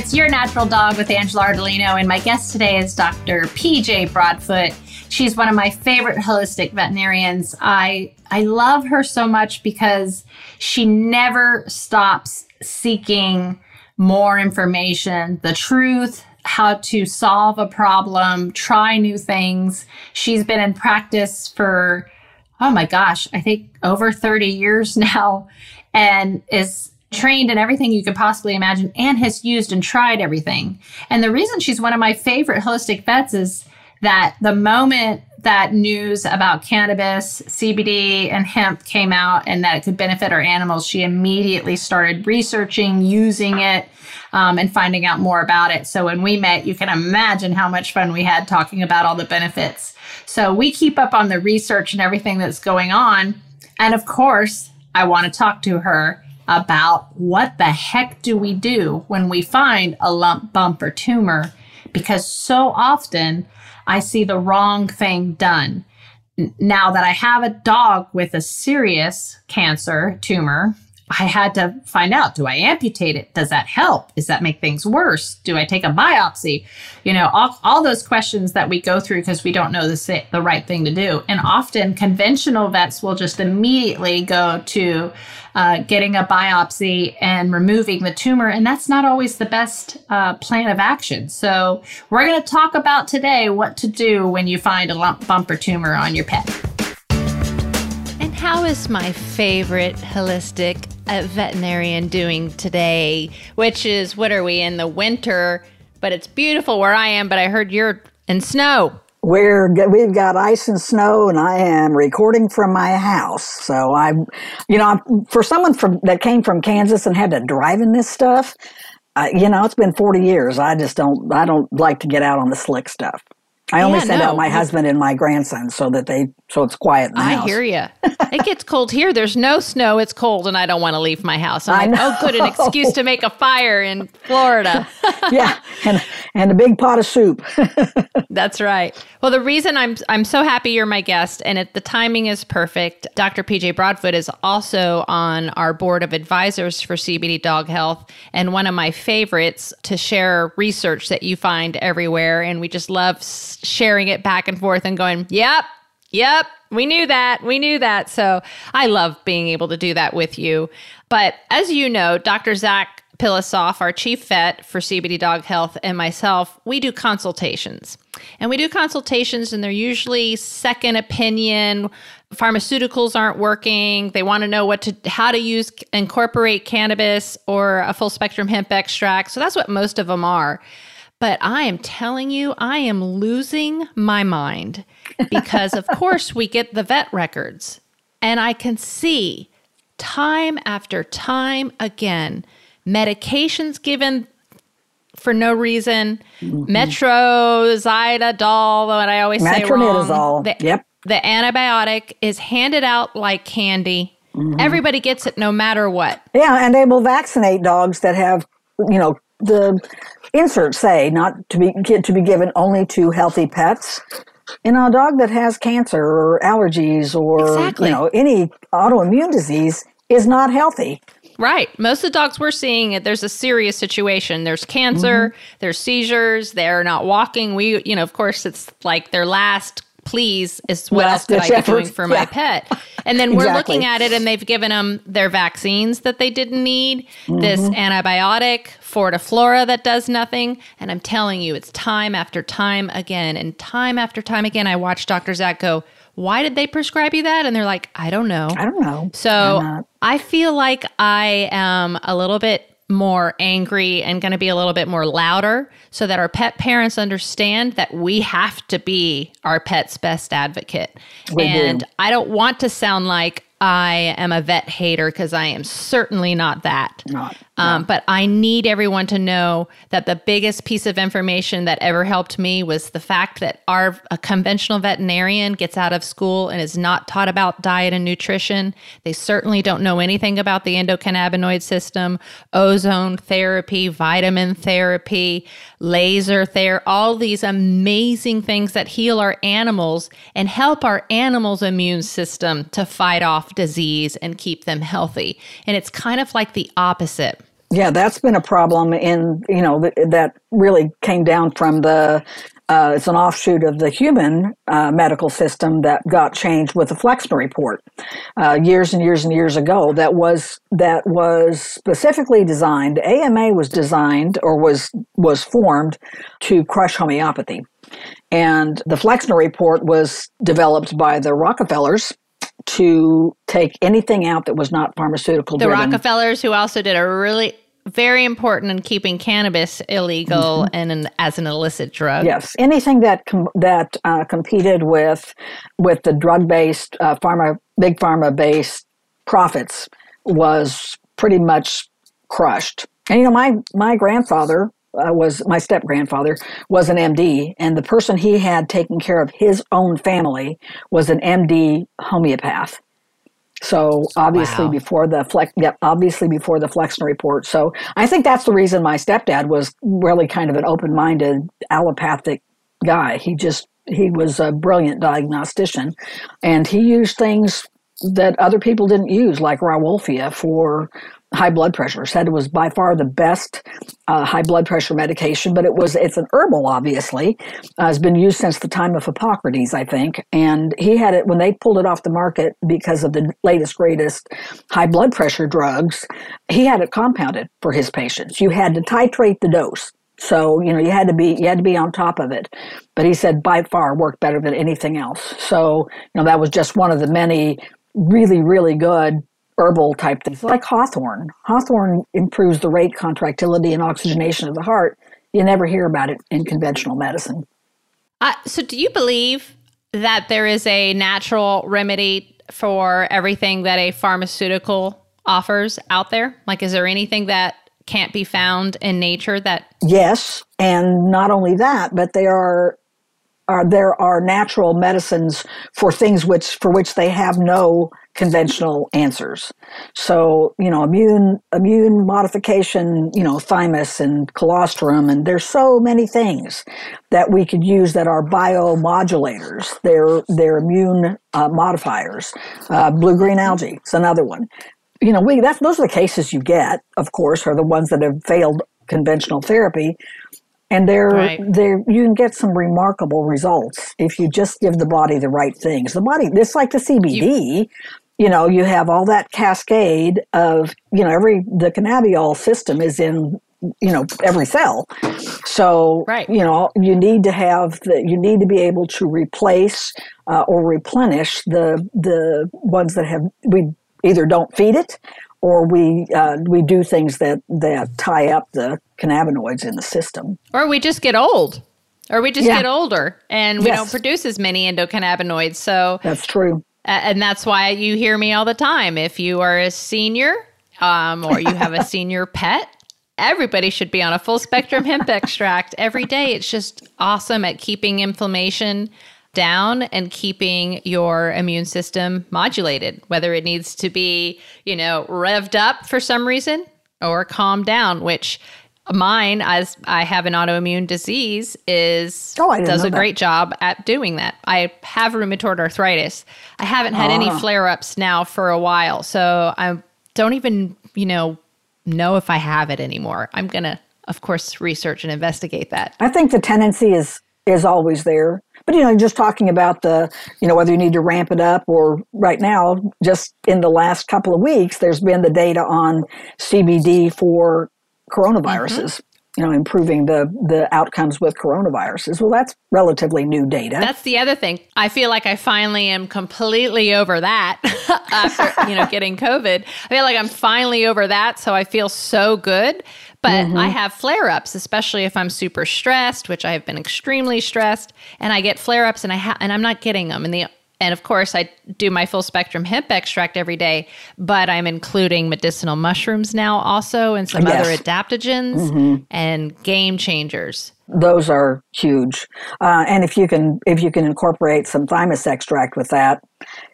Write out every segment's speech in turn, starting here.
it's Your Natural Dog with Angela Ardolino, and my guest today is Dr. PJ Broadfoot. She's one of my favorite holistic veterinarians. I I love her so much because she never stops seeking more information, the truth, how to solve a problem, try new things. She's been in practice for oh my gosh, I think over 30 years now and is trained in everything you could possibly imagine and has used and tried everything. And the reason she's one of my favorite holistic vets is that the moment that news about cannabis, CBD, and hemp came out and that it could benefit our animals, she immediately started researching, using it, um, and finding out more about it. So when we met, you can imagine how much fun we had talking about all the benefits. So we keep up on the research and everything that's going on. And of course, I want to talk to her about what the heck do we do when we find a lump, bump, or tumor? Because so often I see the wrong thing done. Now that I have a dog with a serious cancer tumor, I had to find out do I amputate it? Does that help? Does that make things worse? Do I take a biopsy? You know, all, all those questions that we go through because we don't know the, the right thing to do. And often conventional vets will just immediately go to uh, getting a biopsy and removing the tumor. And that's not always the best uh, plan of action. So we're going to talk about today what to do when you find a lump, bump, or tumor on your pet. And how is my favorite holistic veterinarian doing today? Which is, what are we in the winter? But it's beautiful where I am, but I heard you're in snow. We're we've got ice and snow, and I am recording from my house. So I, you know, for someone from that came from Kansas and had to drive in this stuff, uh, you know, it's been forty years. I just don't, I don't like to get out on the slick stuff. I only yeah, send no. out my husband and my grandson so that they so it's quiet in the I house. hear you. it gets cold here. There's no snow. It's cold, and I don't want to leave my house. I'm like, oh, good, an excuse to make a fire in Florida. yeah, and and a big pot of soup. That's right. Well, the reason I'm I'm so happy you're my guest, and it, the timing is perfect. Dr. PJ Broadfoot is also on our board of advisors for CBD Dog Health, and one of my favorites to share research that you find everywhere, and we just love sharing it back and forth and going, yep, yep, we knew that. We knew that. So I love being able to do that with you. But as you know, Dr. Zach Pilossoph, our chief vet for CBD Dog Health, and myself, we do consultations. And we do consultations, and they're usually second opinion. Pharmaceuticals aren't working. They want to know what to, how to use, incorporate cannabis or a full spectrum hemp extract. So that's what most of them are. But I am telling you, I am losing my mind because, of course, we get the vet records and I can see time after time again medications given for no reason, mm-hmm. Metro, Zyda, what I always say wrong. The, yep. The antibiotic is handed out like candy. Mm-hmm. Everybody gets it no matter what. Yeah, and they will vaccinate dogs that have, you know, the inserts say not to be to be given only to healthy pets. You know, a dog that has cancer or allergies or exactly. you know any autoimmune disease is not healthy. Right. Most of the dogs we're seeing, there's a serious situation. There's cancer, mm-hmm. there's seizures, they're not walking. We, you know, of course, it's like their last please is what else could I be doing for yeah. my pet? And then we're exactly. looking at it and they've given them their vaccines that they didn't need, mm-hmm. this antibiotic, Fortiflora that does nothing. And I'm telling you, it's time after time again. And time after time again, I watch Dr. Zach go, why did they prescribe you that? And they're like, I don't know. I don't know. So I feel like I am a little bit more angry and going to be a little bit more louder so that our pet parents understand that we have to be our pet's best advocate. We and do. I don't want to sound like I am a vet hater because I am certainly not that. Not, um, but I need everyone to know that the biggest piece of information that ever helped me was the fact that our a conventional veterinarian gets out of school and is not taught about diet and nutrition. They certainly don't know anything about the endocannabinoid system, ozone therapy, vitamin therapy, laser therapy, all these amazing things that heal our animals and help our animals' immune system to fight off disease and keep them healthy. And it's kind of like the opposite Yeah, that's been a problem in, you know, th- that really came down from the, uh, it's an offshoot of the human uh, medical system that got changed with the Flexner report uh, years and years and years ago. That was that was specifically designed. AMA was designed or was was formed to crush homeopathy, and the Flexner report was developed by the Rockefellers to take anything out that was not pharmaceutical The. Rockefellers, who also did a really very important in keeping cannabis illegal and an, as an illicit drug. Yes, anything that com- that uh, competed with with the drug based uh, pharma, big pharma based profits was pretty much crushed. And you know, my my grandfather uh, was my step grandfather was an MD, and the person he had taking care of his own family was an MD homeopath. So obviously Wow. before the flex, yep, obviously before the Flexner report. So I think that's the reason my stepdad was really kind of an open-minded allopathic guy. He just he was a brilliant diagnostician, and he used things that other people didn't use, like Rauwolfia for high blood pressure. Said it was by far the best uh, high blood pressure medication, but it was it's an herbal, obviously. Uh, has been used since the time of Hippocrates, I think. And he had it when they pulled it off the market because of the latest greatest high blood pressure drugs. He had it compounded for his patients. You had to titrate the dose. So you know you had to be you had to be on top of it, but he said by far worked better than anything else. So you know that was just one of the many really really good herbal type things like hawthorn. Hawthorn improves the rate, contractility, and oxygenation of the heart. You never hear about it in conventional medicine. Uh, so, do you believe that there is a natural remedy for everything that a pharmaceutical offers out there? Like, is there anything that can't be found in nature that Yes, and not only that, but there are, there are natural medicines for things which for which they have no conventional answers. So you know, immune immune modification, you know, thymus and colostrum, and there's so many things that we could use that are biomodulators. They're they're immune uh, modifiers. Uh, blue green algae is another one you know, we that's those are the cases you get, of course, are the ones that have failed conventional therapy. And they're, Right. they're, you can get some remarkable results if you just give the body the right things. The body, it's like the CBD, you, know, you have all that cascade of, you know, every, the cannabidiol system is in, you know, every cell. So, Right. you know, you need to have the, you need to be able to replace uh, or replenish the, the ones that have, we either don't feed it or we uh, we do things that that tie up the cannabinoids in the system. or we just get old or we just Yeah. get older and we Yes. don't produce as many endocannabinoids so That's true. and that's why you hear me all the time if you are a senior um, or you have a senior pet everybody should be on a full spectrum hemp extract every day it's just awesome at keeping inflammation down and keeping your immune system modulated whether it needs to be you know revved up for some reason or calmed down which mine as i have an autoimmune disease is Oh, does a that. great job at doing that i have rheumatoid arthritis i haven't had any Ah. flare-ups now for a while so i don't even you know know if i have it anymore i'm gonna of course research and investigate that I think the tendency is is always there. But you know, just talking about the you know whether you need to ramp it up or right now, just in the last couple of weeks, there's been the data on CBD for coronaviruses. Mm-hmm. You know, improving the the outcomes with coronaviruses. Well, that's relatively new data. That's the other thing. I feel like I finally am completely over that uh, after, you know, getting COVID. I feel like I'm finally over that, so I feel so good. But mm-hmm. I have flare-ups, especially if I'm super stressed, which I have been extremely stressed, and I get flare-ups and I ha- and I'm not getting them. And the and of course, I do my full spectrum hemp extract every day, but I'm including medicinal mushrooms now also and some Yes. other adaptogens and game changers. those are huge. Uh, and if you can if you can incorporate some thymus extract with that,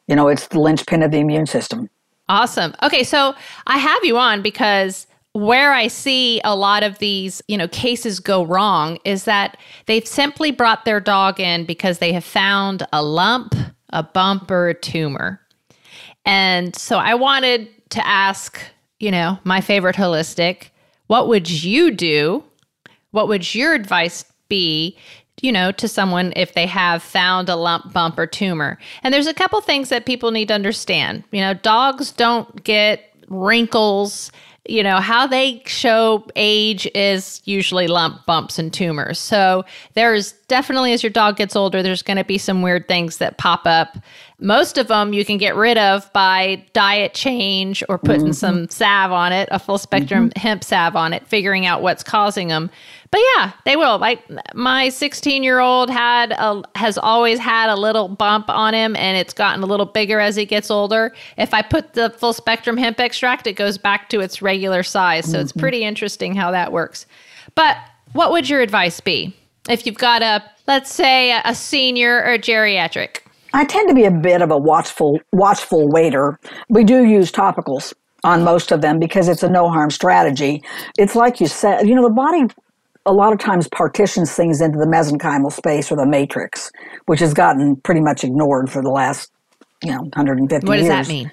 you know, it's the linchpin of the immune system. Awesome. Okay, so I have you on because where I see a lot of these, you know, cases go wrong is that they've simply brought their dog in because they have found a lump, a bump, or a tumor. And so I wanted to ask, you know, my favorite holistic, what would you do? What would your advice be? You know, to someone if they have found a lump, bump, or tumor. And there's a couple things that people need to understand. You know, dogs don't get wrinkles you know, how they show age is usually lump bumps and tumors. So there's definitely, as your dog gets older, there's going to be some weird things that pop up. Most of them you can get rid of by diet change or putting mm-hmm. some salve on it, a full spectrum mm-hmm. hemp salve on it, figuring out what's causing them. But yeah, they will. Like my 16 year old had a, has always had a little bump on him, and it's gotten a little bigger as he gets older. If I put the full spectrum hemp extract, it goes back to its regular size. So mm-hmm. it's pretty interesting how that works. But what would your advice be if you've got a, let's say, a senior or a geriatric? I tend to be a bit of a watchful watchful waiter. We do use topicals on most of them because it's a no harm strategy. It's like you said, you know, the body a lot of times partitions things into the mesenchymal space or the matrix, which has gotten pretty much ignored for the last, you know, 150 what years. What does that mean?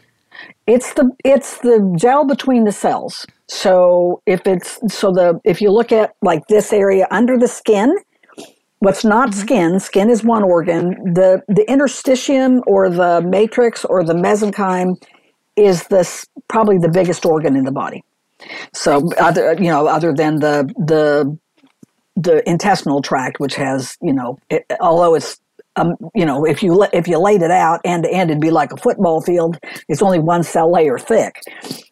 It's the it's the gel between the cells. So if it's so the if you look at like this area under the skin, what's not mm-hmm. skin, skin is one organ. The the interstitium or the matrix or the mesenchyme is this probably the biggest organ in the body. So other you know other than the the the intestinal tract, which has, you know, it, although it's, um, you know, if you if you laid it out end to end, it'd be like a football field. It's only one cell layer thick,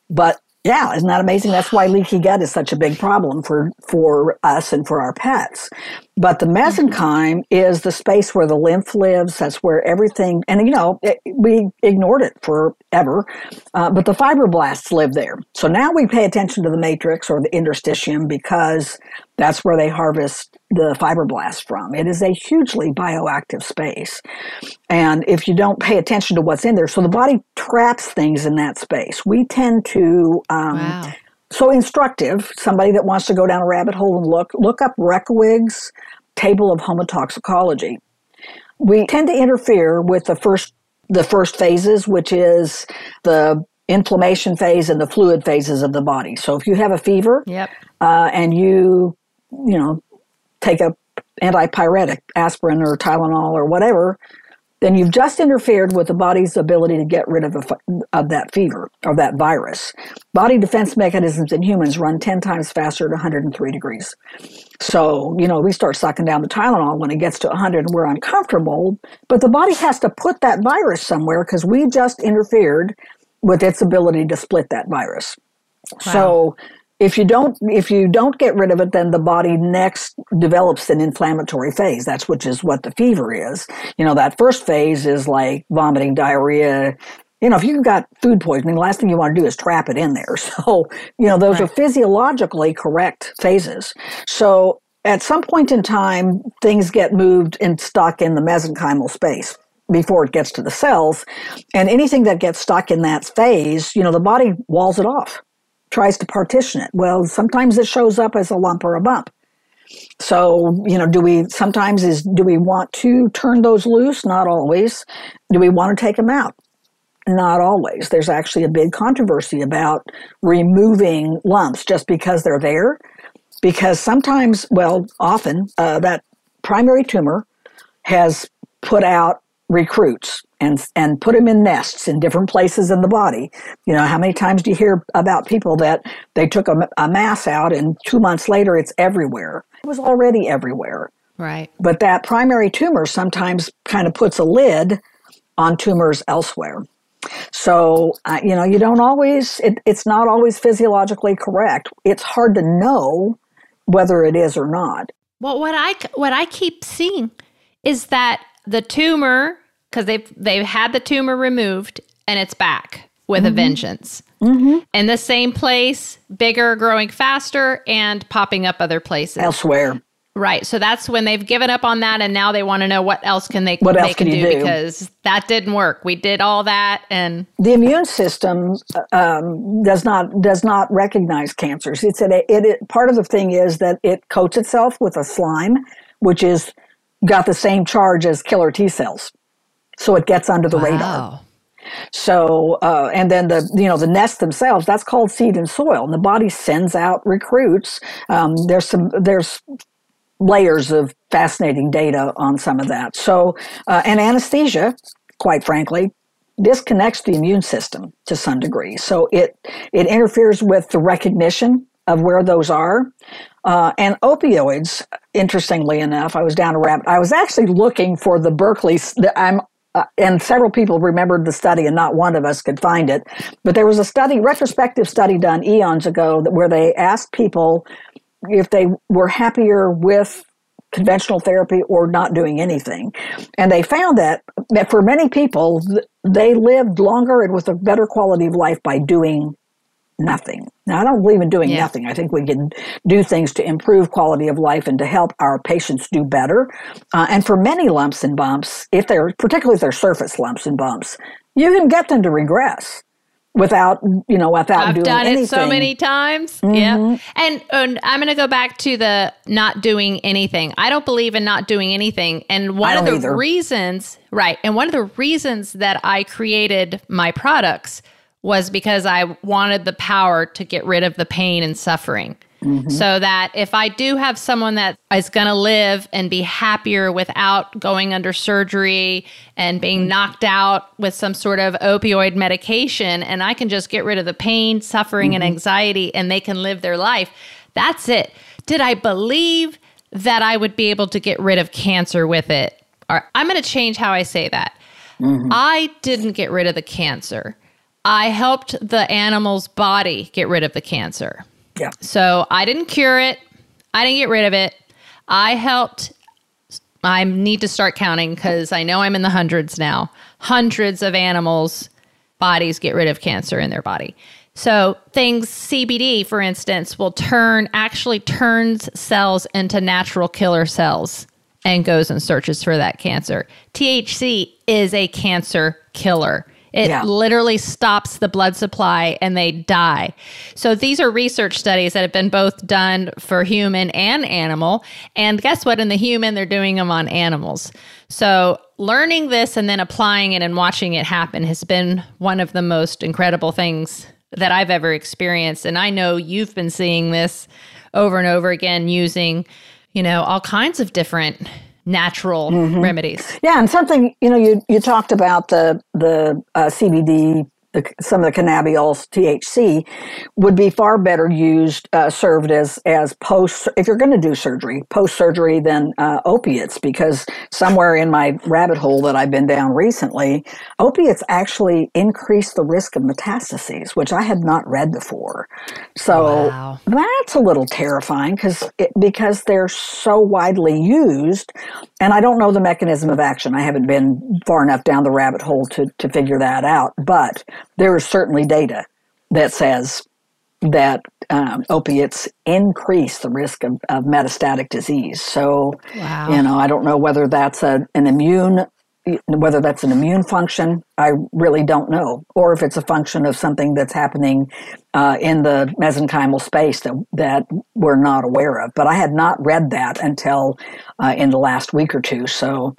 but yeah, isn't that amazing? That's why leaky gut is such a big problem for for us and for our pets. But the mesenchyme is the space where the lymph lives. That's where everything, and you know, it, we ignored it forever. Uh, but the fibroblasts live there. So now we pay attention to the matrix or the interstitium because that's where they harvest the fibroblasts from. It is a hugely bioactive space. And if you don't pay attention to what's in there, so the body traps things in that space. We tend to. Um, wow. So instructive, somebody that wants to go down a rabbit hole and look, look up Reckeweg's table of homotoxicology. We tend to interfere with the first the first phases, which is the inflammation phase and the fluid phases of the body. So if you have a fever, yep. uh, and you you know take a antipyretic, aspirin or Tylenol or whatever, then you've just interfered with the body's ability to get rid of, a, of that fever or that virus. Body defense mechanisms in humans run 10 times faster at 103 degrees. So, you know, we start sucking down the Tylenol when it gets to 100 and we're uncomfortable, but the body has to put that virus somewhere because we just interfered with its ability to split that virus. Wow. So, if you don't if you don't get rid of it then the body next develops an inflammatory phase. That's which is what the fever is. You know that first phase is like vomiting diarrhea. You know if you've got food poisoning the last thing you want to do is trap it in there. So you know those right. are physiologically correct phases. So at some point in time things get moved and stuck in the mesenchymal space before it gets to the cells. And anything that gets stuck in that phase you know the body walls it off tries to partition it. Well, sometimes it shows up as a lump or a bump. So, you know, do we sometimes is do we want to turn those loose? Not always. Do we want to take them out? Not always. There's actually a big controversy about removing lumps just because they're there. Because sometimes, well, often, uh, that primary tumor has put out recruits and and put them in nests in different places in the body. You know, how many times do you hear about people that they took a, a mass out and two months later it's everywhere? It was already everywhere. Right. But that primary tumor sometimes kind of puts a lid on tumors elsewhere. So, uh, you know, you don't always, it, it's not always physiologically correct. It's hard to know whether it is or not. Well, what I, what I keep seeing is that the tumor because they've they've had the tumor removed and it's back with mm-hmm. a vengeance. Mm-hmm. In the same place, bigger, growing faster, and popping up other places elsewhere. Right. So that's when they've given up on that, and now they want to know what else can they what else can, can do, do, because that didn't work. We did all that, and the immune system um, does not does not recognize cancers. It's a, it, it part of the thing is that it coats itself with a slime, which is got the same charge as killer T cells so it gets under the wow. radar. So, uh, and then the you know the nests themselves that's called seed and soil, and the body sends out recruits. Um, there's some there's layers of fascinating data on some of that. So, uh, and anesthesia, quite frankly, disconnects the immune system to some degree. So it it interferes with the recognition of where those are. Uh, and opioids, interestingly enough, I was down a rabbit. I was actually looking for the Berkeley. I'm uh, and several people remembered the study, and not one of us could find it. But there was a study, retrospective study done eons ago, where they asked people if they were happier with conventional therapy or not doing anything. And they found that, that for many people, they lived longer and with a better quality of life by doing nothing. Now, I don't believe in doing yeah. nothing. I think we can do things to improve quality of life and to help our patients do better. Uh, and for many lumps and bumps, if they're particularly if they're surface lumps and bumps, you can get them to regress without you know without I've doing done anything. it so many times. Mm-hmm. Yeah, and, and I'm going to go back to the not doing anything. I don't believe in not doing anything, and one of the either. reasons, right, and one of the reasons that I created my products was because I wanted the power to get rid of the pain and suffering. Mm-hmm. So that if I do have someone that is going to live and be happier without going under surgery and being knocked out with some sort of opioid medication, and I can just get rid of the pain, suffering, mm-hmm. and anxiety, and they can live their life, that's it. Did I believe that I would be able to get rid of cancer with it? Or I'm going to change how I say that. Mm-hmm. I didn't get rid of the cancer. I helped the animal's body get rid of the cancer. Yeah. So I didn't cure it. I didn't get rid of it. I helped. I need to start counting because I know I'm in the hundreds now. Hundreds of animals' bodies get rid of cancer in their body. So things CBD, for instance, will turn actually turns cells into natural killer cells and goes and searches for that cancer. THC is a cancer killer. It yeah. literally stops the blood supply and they die. So these are research studies that have been both done for human and animal. And guess what? In the human, they're doing them on animals. So learning this and then applying it and watching it happen has been one of the most incredible things that I've ever experienced. And I know you've been seeing this over and over again using, you know, all kinds of different natural mm-hmm. remedies. Yeah, and something you know you you talked about the the uh, CBD the, some of the cannabidiol THC would be far better used uh, served as as post if you're going to do surgery post surgery than uh, opiates because somewhere in my rabbit hole that I've been down recently opiates actually increase the risk of metastases which I had not read before so wow. that's a little terrifying because because they're so widely used and I don't know the mechanism of action I haven't been far enough down the rabbit hole to to figure that out but there is certainly data that says that um, opiates increase the risk of, of metastatic disease. So, wow. you know, I don't know whether that's a, an immune, whether that's an immune function. I really don't know, or if it's a function of something that's happening uh, in the mesenchymal space that that we're not aware of. But I had not read that until uh, in the last week or two. So.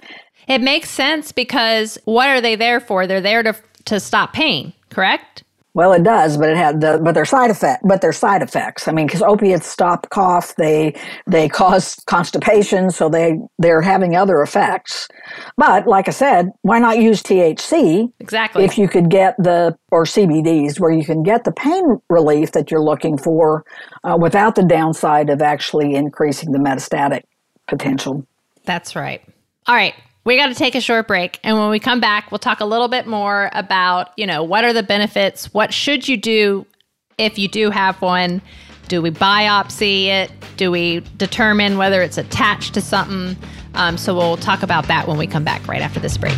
It makes sense because what are they there for? They're there to to stop pain correct? Well, it does, but it had the but their side effect, but their side effects. I mean, because opiates stop cough, they they cause constipation, so they they're having other effects. But like I said, why not use THC? Exactly. If you could get the or CBDs, where you can get the pain relief that you're looking for, uh, without the downside of actually increasing the metastatic potential. That's right. All right we got to take a short break and when we come back we'll talk a little bit more about you know what are the benefits? What should you do if you do have one? Do we biopsy it? Do we determine whether it's attached to something? Um, so we'll talk about that when we come back right after this break.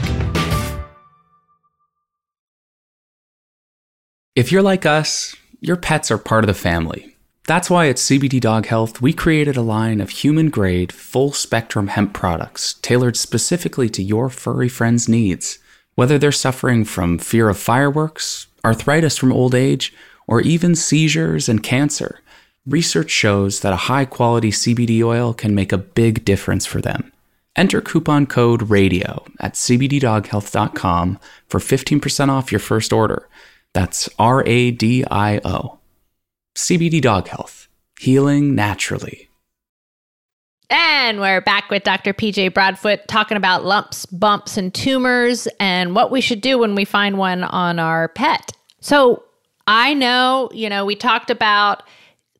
If you're like us your pets are part of the family that's why at CBD Dog Health, we created a line of human grade, full spectrum hemp products tailored specifically to your furry friend's needs. Whether they're suffering from fear of fireworks, arthritis from old age, or even seizures and cancer, research shows that a high quality CBD oil can make a big difference for them. Enter coupon code RADIO at cbddoghealth.com for 15% off your first order. That's R A D I O. CBD Dog Health, healing naturally. And we're back with Dr. PJ Broadfoot talking about lumps, bumps, and tumors and what we should do when we find one on our pet. So I know, you know, we talked about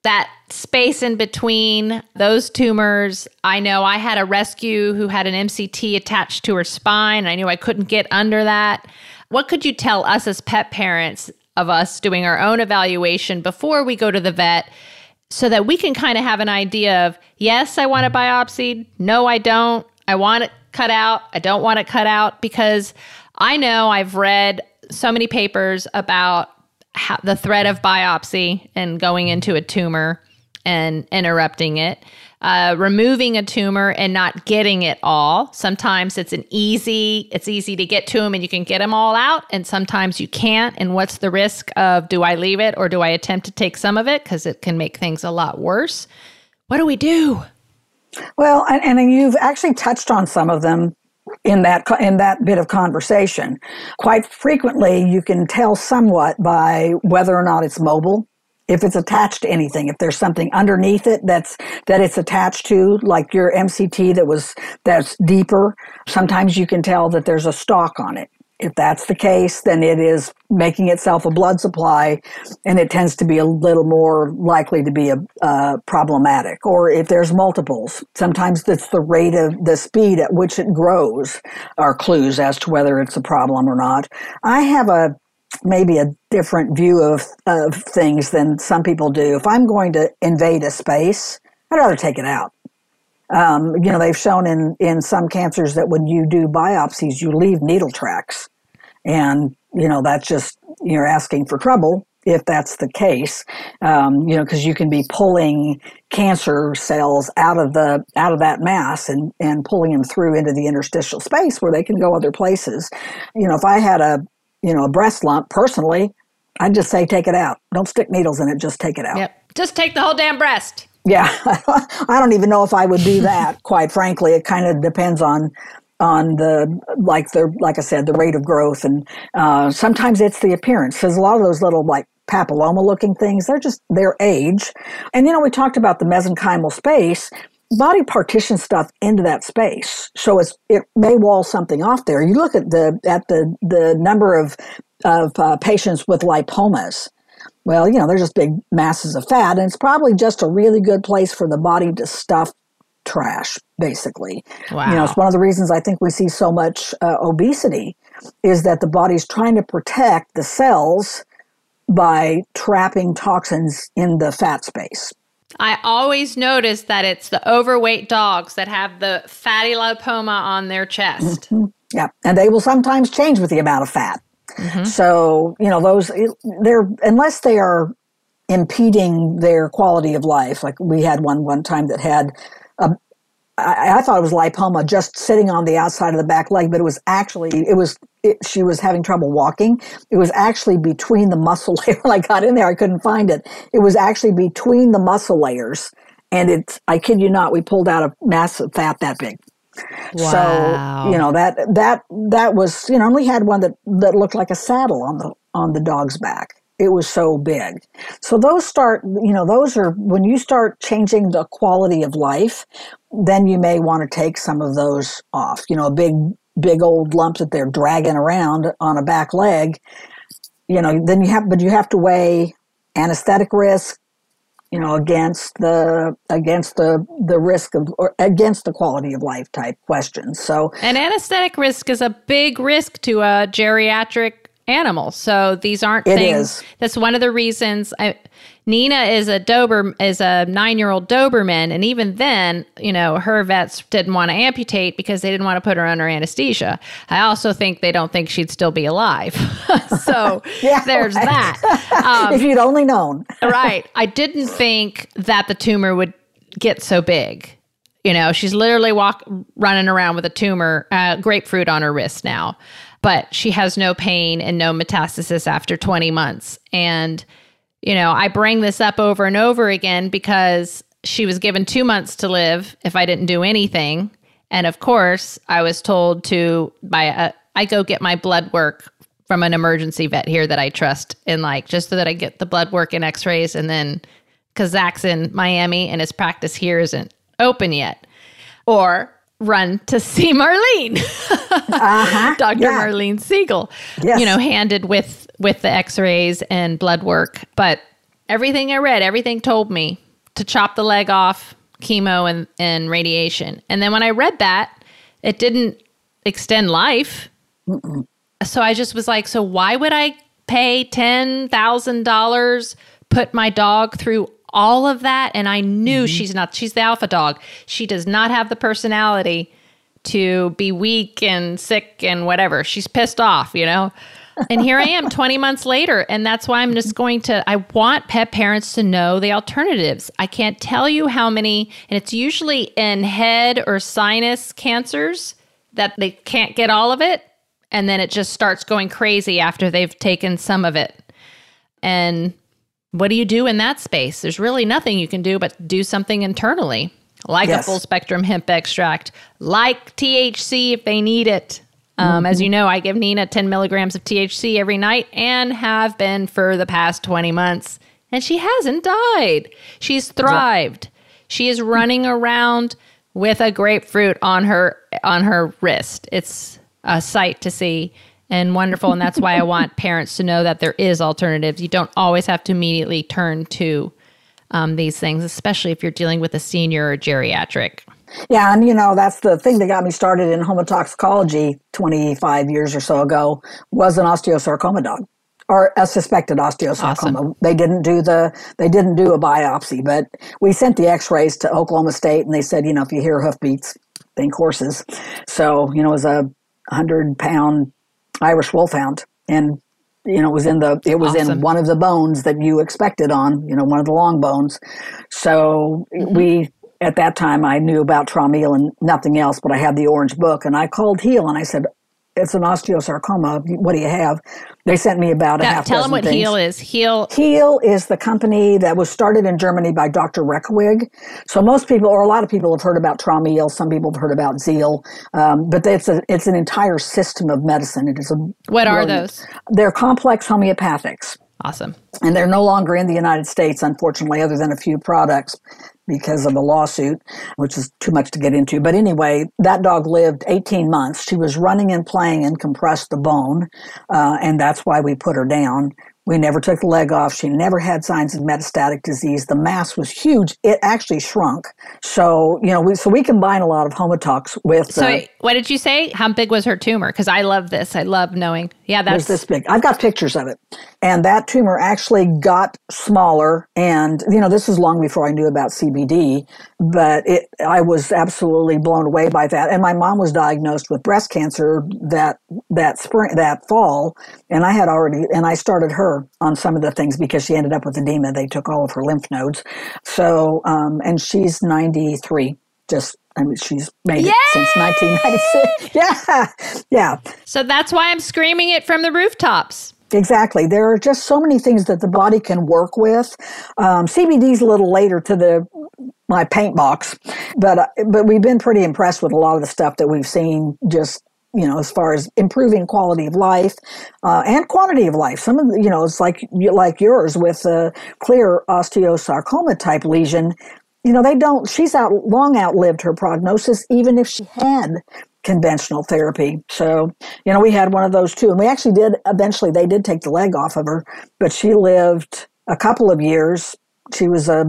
that space in between those tumors. I know I had a rescue who had an MCT attached to her spine. I knew I couldn't get under that. What could you tell us as pet parents of us doing our own evaluation before we go to the vet so that we can kind of have an idea of yes, I want it biopsied. No, I don't. I want it cut out. I don't want it cut out because I know I've read so many papers about how, the threat of biopsy and going into a tumor and interrupting it, uh, removing a tumor and not getting it all. Sometimes it's an easy, it's easy to get to them and you can get them all out, and sometimes you can't. And what's the risk of do I leave it or do I attempt to take some of it because it can make things a lot worse? What do we do? Well, and, and you've actually touched on some of them in that in that bit of conversation. Quite frequently, you can tell somewhat by whether or not it's mobile. If it's attached to anything, if there's something underneath it that's that it's attached to, like your MCT that was that's deeper, sometimes you can tell that there's a stalk on it. If that's the case, then it is making itself a blood supply, and it tends to be a little more likely to be a problematic. Or if there's multiples, sometimes it's the rate of the speed at which it grows are clues as to whether it's a problem or not. I have a maybe a different view of, of things than some people do. If I'm going to invade a space, I'd rather take it out. Um, you know, they've shown in, in some cancers that when you do biopsies, you leave needle tracks. And, you know, that's just, you're asking for trouble if that's the case. Um, you know, because you can be pulling cancer cells out of the, out of that mass and, and pulling them through into the interstitial space where they can go other places. You know, if I had a, you know, a breast lump personally, I'd just say take it out. Don't stick needles in it, just take it out. Yep. Just take the whole damn breast. Yeah, I don't even know if I would do that. Quite frankly, it kind of depends on on the like the like I said the rate of growth, and uh, sometimes it's the appearance. Because a lot of those little like papilloma looking things, they're just their age. And you know, we talked about the mesenchymal space. Body partition stuff into that space, so it's it may wall something off there. You look at the at the the number of of uh, patients with lipomas well, you know, they're just big masses of fat, and it's probably just a really good place for the body to stuff trash, basically. Wow. You know, it's one of the reasons I think we see so much uh, obesity is that the body's trying to protect the cells by trapping toxins in the fat space. I always notice that it's the overweight dogs that have the fatty lipoma on their chest. Mm-hmm. Yeah, and they will sometimes change with the amount of fat. Mm-hmm. So, you know, those, they're, unless they are impeding their quality of life, like we had one one time that had, I, I thought it was lipoma just sitting on the outside of the back leg, but it was actually, it was, it, she was having trouble walking. It was actually between the muscle layer. when I got in there, I couldn't find it. It was actually between the muscle layers. And it's, I kid you not, we pulled out a mass of fat that big. Wow. So you know that that that was you know we had one that that looked like a saddle on the on the dog's back. It was so big. So those start you know those are when you start changing the quality of life, then you may want to take some of those off. You know, a big big old lump that they're dragging around on a back leg. You know, then you have but you have to weigh anesthetic risk, you know against the against the the risk of or against the quality of life type questions so an anesthetic risk is a big risk to a geriatric animal so these aren't it things is. that's one of the reasons I, nina is a dober is a nine year old doberman and even then you know her vets didn't want to amputate because they didn't want to put her under anesthesia i also think they don't think she'd still be alive so Yeah, there's right. that um, if you'd only known right. I didn't think that the tumor would get so big. You know, she's literally walk running around with a tumor, uh, grapefruit on her wrist now, but she has no pain and no metastasis after 20 months. And, you know, I bring this up over and over again because she was given two months to live if I didn't do anything. And of course, I was told to by a, I go get my blood work from an emergency vet here that I trust and like just so that I get the blood work and x-rays and then cuz Zach's in Miami and his practice here isn't open yet. Or run to see Marlene. Uh-huh. Dr. Yeah. Marlene Siegel. Yes. You know, handed with with the x-rays and blood work, but everything I read, everything told me to chop the leg off, chemo and, and radiation. And then when I read that, it didn't extend life. Mm-mm. So I just was like, so why would I pay $10,000, put my dog through all of that? And I knew mm-hmm. she's not, she's the alpha dog. She does not have the personality to be weak and sick and whatever. She's pissed off, you know? and here I am 20 months later. And that's why I'm just going to, I want pet parents to know the alternatives. I can't tell you how many, and it's usually in head or sinus cancers that they can't get all of it. And then it just starts going crazy after they've taken some of it. And what do you do in that space? There's really nothing you can do but do something internally, like yes. a full spectrum hemp extract, like THC if they need it. Um, mm-hmm. As you know, I give Nina 10 milligrams of THC every night and have been for the past 20 months. And she hasn't died. She's thrived. She is running around with a grapefruit on her on her wrist. It's a sight to see and wonderful. And that's why I want parents to know that there is alternatives. You don't always have to immediately turn to um, these things, especially if you're dealing with a senior or geriatric. Yeah, and you know that's the thing that got me started in homotoxicology 25 years or so ago was an osteosarcoma dog or a suspected osteosarcoma. Awesome. They didn't do the they didn't do a biopsy, but we sent the X-rays to Oklahoma State, and they said, you know, if you hear hoofbeats, think horses. So you know, it was a hundred pound Irish wolfhound, and you know, it was in the it was awesome. in one of the bones that you expected on, you know, one of the long bones. So mm-hmm. we at that time I knew about Traumeel and nothing else, but I had the orange book and I called Heel and I said, it's an osteosarcoma. What do you have? They sent me about a half. Tell them what things. Heel is. Heel. Heel is the company that was started in Germany by Dr. Reckeweg. So most people, or a lot of people, have heard about Traumeel. Some people have heard about Zeel, um, but it's a it's an entire system of medicine. It is a what are those? They're complex homeopathics. Awesome. And they're no longer in the United States, unfortunately, other than a few products because of a lawsuit, which is too much to get into. But anyway, that dog lived 18 months. She was running and playing and compressed the bone, uh, and that's why we put her down. We never took the leg off. She never had signs of metastatic disease. The mass was huge. It actually shrunk. So, you know, we, so we combine a lot of homotox with. So, uh, what did you say? How big was her tumor? Because I love this. I love knowing. Yeah, that's this big. I've got pictures of it. And that tumor actually got smaller. And, you know, this was long before I knew about CBD, but it, I was absolutely blown away by that. And my mom was diagnosed with breast cancer that, that spring, that fall. And I had already, and I started her on some of the things because she ended up with edema. They took all of her lymph nodes. So, um, and she's 93, just I mean, she's made Yay! it since 1996. Yeah, yeah. So that's why I'm screaming it from the rooftops. Exactly. There are just so many things that the body can work with. Um, CBD's a little later to the my paint box, but uh, but we've been pretty impressed with a lot of the stuff that we've seen. Just you know, as far as improving quality of life uh, and quantity of life. Some of the, you know, it's like like yours with a clear osteosarcoma type lesion. You know, they don't. She's out long outlived her prognosis, even if she had conventional therapy. So, you know, we had one of those too. And we actually did, eventually, they did take the leg off of her, but she lived a couple of years. She was a,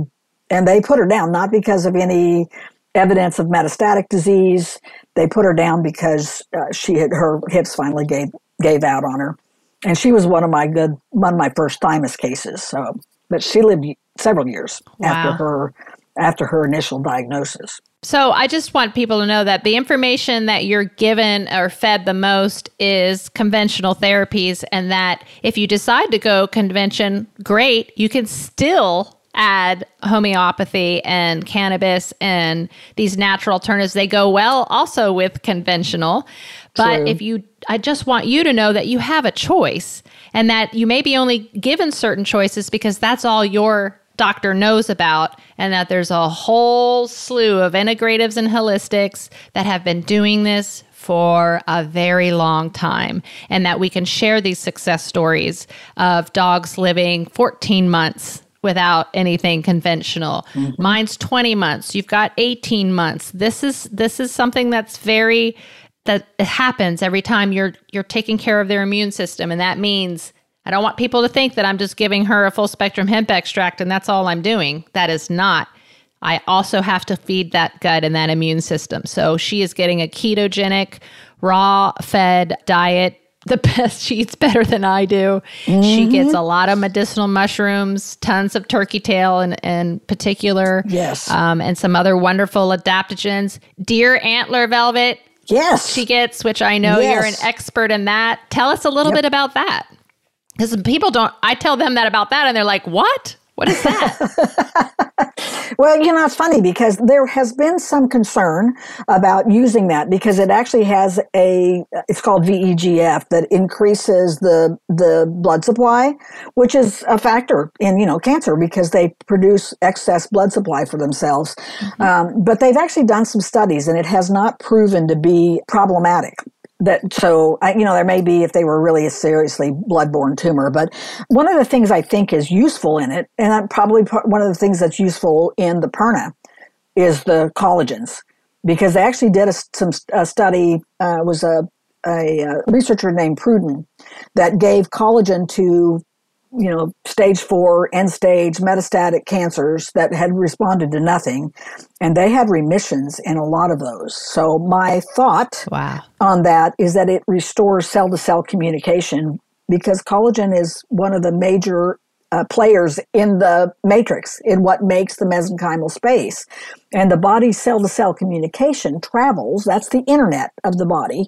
and they put her down not because of any evidence of metastatic disease. They put her down because uh, she had, her hips finally gave, gave out on her. And she was one of my good, one of my first thymus cases. So, but she lived several years wow. after her, after her initial diagnosis. So I just want people to know that the information that you're given or fed the most is conventional therapies, and that if you decide to go convention, great, you can still add homeopathy and cannabis and these natural alternatives. They go well also with conventional. But True. if you, I just want you to know that you have a choice and that you may be only given certain choices because that's all your doctor knows about, and that there's a whole slew of integratives and holistics that have been doing this for a very long time, and that we can share these success stories of dogs living 14 months without anything conventional. Mm-hmm. Mine's 20 months. You've got 18 months. This is this is something that's very that happens every time you're you're taking care of their immune system and that means I don't want people to think that I'm just giving her a full spectrum hemp extract and that's all I'm doing. That is not. I also have to feed that gut and that immune system. So she is getting a ketogenic, raw fed diet. The best, she eats better than I do. Mm-hmm. She gets a lot of medicinal mushrooms, tons of turkey tail in, in particular. Yes. Um, and some other wonderful adaptogens. Deer antler velvet. Yes. She gets, which I know yes. you're an expert in that. Tell us a little yep. bit about that. Because people don't, I tell them that about that and they're like, what? What is that? well, you know, it's funny because there has been some concern about using that because it actually has a, it's called VEGF that increases the, the blood supply, which is a factor in, you know, cancer because they produce excess blood supply for themselves. Mm-hmm. Um, but they've actually done some studies and it has not proven to be problematic that so you know there may be if they were really a seriously bloodborne tumor but one of the things i think is useful in it and probably one of the things that's useful in the perna is the collagens because they actually did a, some a study uh, was a, a, a researcher named Prudden that gave collagen to you know, stage four, end stage metastatic cancers that had responded to nothing. And they had remissions in a lot of those. So my thought wow. on that is that it restores cell to cell communication because collagen is one of the major uh, players in the matrix, in what makes the mesenchymal space. And the body's cell to cell communication travels, that's the internet of the body.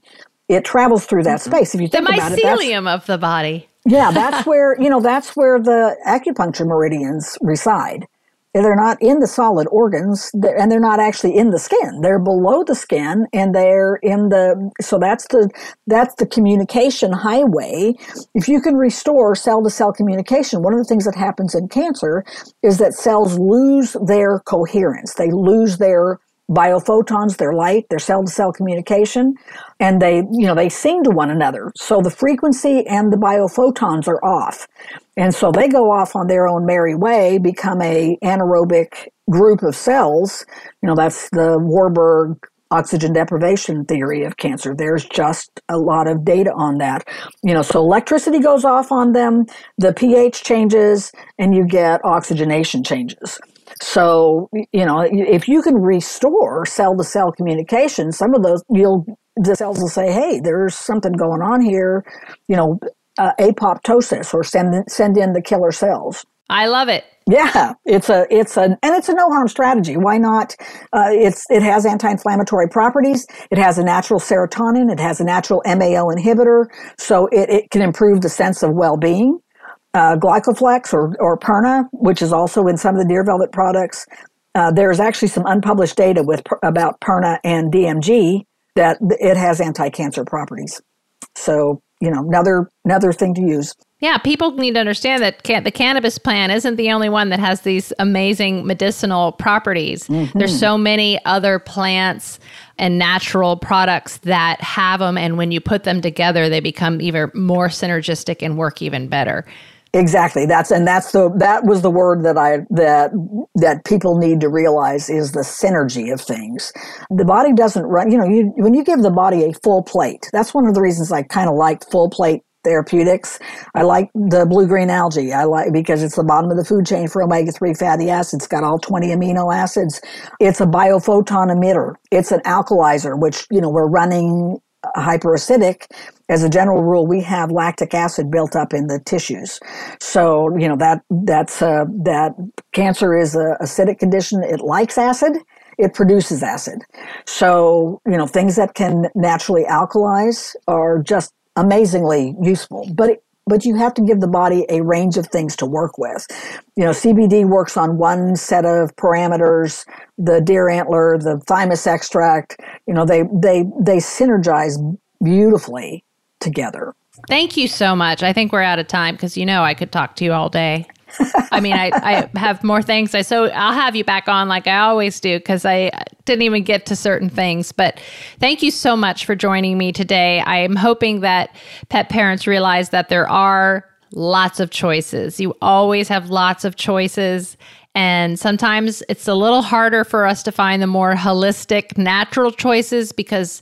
It travels through that mm-hmm. space. If you think the about it, the mycelium of the body. Yeah, that's where, you know, that's where the acupuncture meridians reside. They're not in the solid organs and they're not actually in the skin. They're below the skin and they're in the so that's the that's the communication highway. If you can restore cell to cell communication, one of the things that happens in cancer is that cells lose their coherence. They lose their biophotons, their light, their cell to cell communication, and they, you know, they sing to one another. So the frequency and the biophotons are off. And so they go off on their own merry way, become a anaerobic group of cells. You know, that's the Warburg oxygen deprivation theory of cancer. There's just a lot of data on that. You know, so electricity goes off on them, the pH changes, and you get oxygenation changes. So, you know, if you can restore cell to cell communication, some of those, you'll, the cells will say, hey, there's something going on here, you know, uh, apoptosis or send, send in the killer cells. I love it. Yeah, it's a it's a and it's a no harm strategy. Why not? Uh, it's it has anti inflammatory properties. It has a natural serotonin. It has a natural MAO inhibitor, so it, it can improve the sense of well being uh, Glycoflex or, or Perna, which is also in some of the Deer Velvet products. Uh, there's actually some unpublished data with about Perna and DMG that it has anti-cancer properties. So you know another another thing to use. Yeah, people need to understand that can- the cannabis plant isn't the only one that has these amazing medicinal properties. Mm-hmm. There's so many other plants and natural products that have them, and when you put them together, they become even more synergistic and work even better. Exactly. That's and that's the that was the word that I that that people need to realize is the synergy of things. The body doesn't run. You know, you when you give the body a full plate. That's one of the reasons I kind of like full plate therapeutics. I like the blue green algae. I like because it's the bottom of the food chain for omega 3 fatty acids. It's got all 20 amino acids. It's a biophoton emitter. It's an alkalizer, which, you know, we're running hyperacidic, as a general rule, we have lactic acid built up in the tissues. So, you know, that, that's, uh, that cancer is a acidic condition. It likes acid. It produces acid. So, you know, things that can naturally alkalize are just amazingly useful. But but you have to give the body a range of things to work with. You know, CBD works on one set of parameters, the deer antler, the thymus extract, you know, they they they synergize beautifully together. Thank you so much. I think we're out of time because you know I could talk to you all day. I mean, I, I have more things. I so I'll have you back on like I always do because I didn't even get to certain things. But thank you so much for joining me today. I am hoping that pet parents realize that there are lots of choices. You always have lots of choices. And sometimes it's a little harder for us to find the more holistic, natural choices because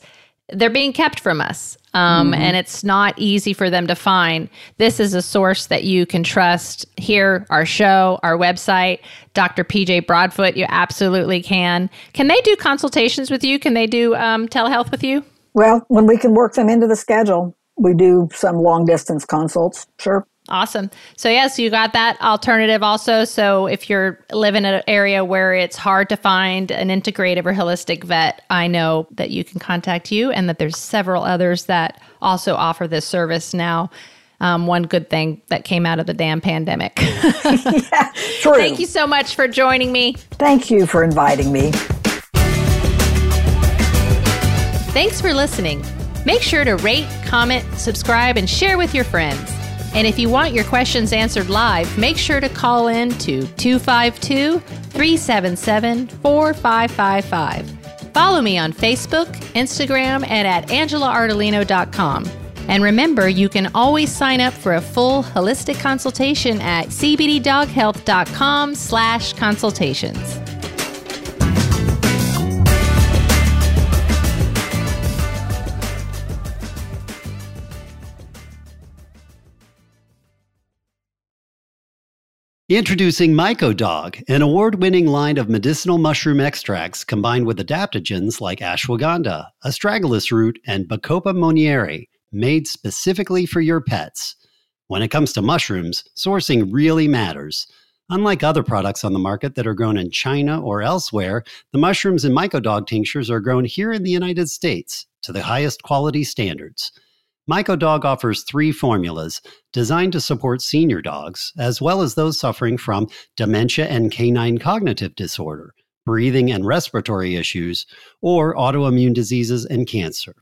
they're being kept from us. Um, mm-hmm. And it's not easy for them to find. This is a source that you can trust. Here, our show, our website, Dr. PJ Broadfoot, you absolutely can. Can they do consultations with you? Can they do um, telehealth with you? Well, when we can work them into the schedule, we do some long distance consults. Sure. Awesome. So yes, you got that alternative also. So if you're living in an area where it's hard to find an integrative or holistic vet, I know that you can contact you and that there's several others that also offer this service now. Um, one good thing that came out of the damn pandemic. yeah, true. Thank you so much for joining me. Thank you for inviting me. Thanks for listening. Make sure to rate, comment, subscribe, and share with your friends. And if you want your questions answered live, make sure to call in to 252 377 4555. Follow me on Facebook, Instagram, and at angelaardolino.com. And remember, you can always sign up for a full holistic consultation at cbddoghealth.com slash consultations. Introducing MycoDog, an award winning line of medicinal mushroom extracts combined with adaptogens like ashwagandha, astragalus root, and Bacopa monnieri, made specifically for your pets. When it comes to mushrooms, sourcing really matters. Unlike other products on the market that are grown in China or elsewhere, the mushrooms in MycoDog tinctures are grown here in the United States to the highest quality standards. MycoDog offers three formulas designed to support senior dogs, as well as those suffering from dementia and canine cognitive disorder, breathing and respiratory issues, or autoimmune diseases and cancer.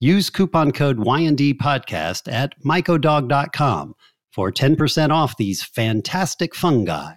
Use coupon code YND podcast at mycodog.com for 10% off these fantastic fungi.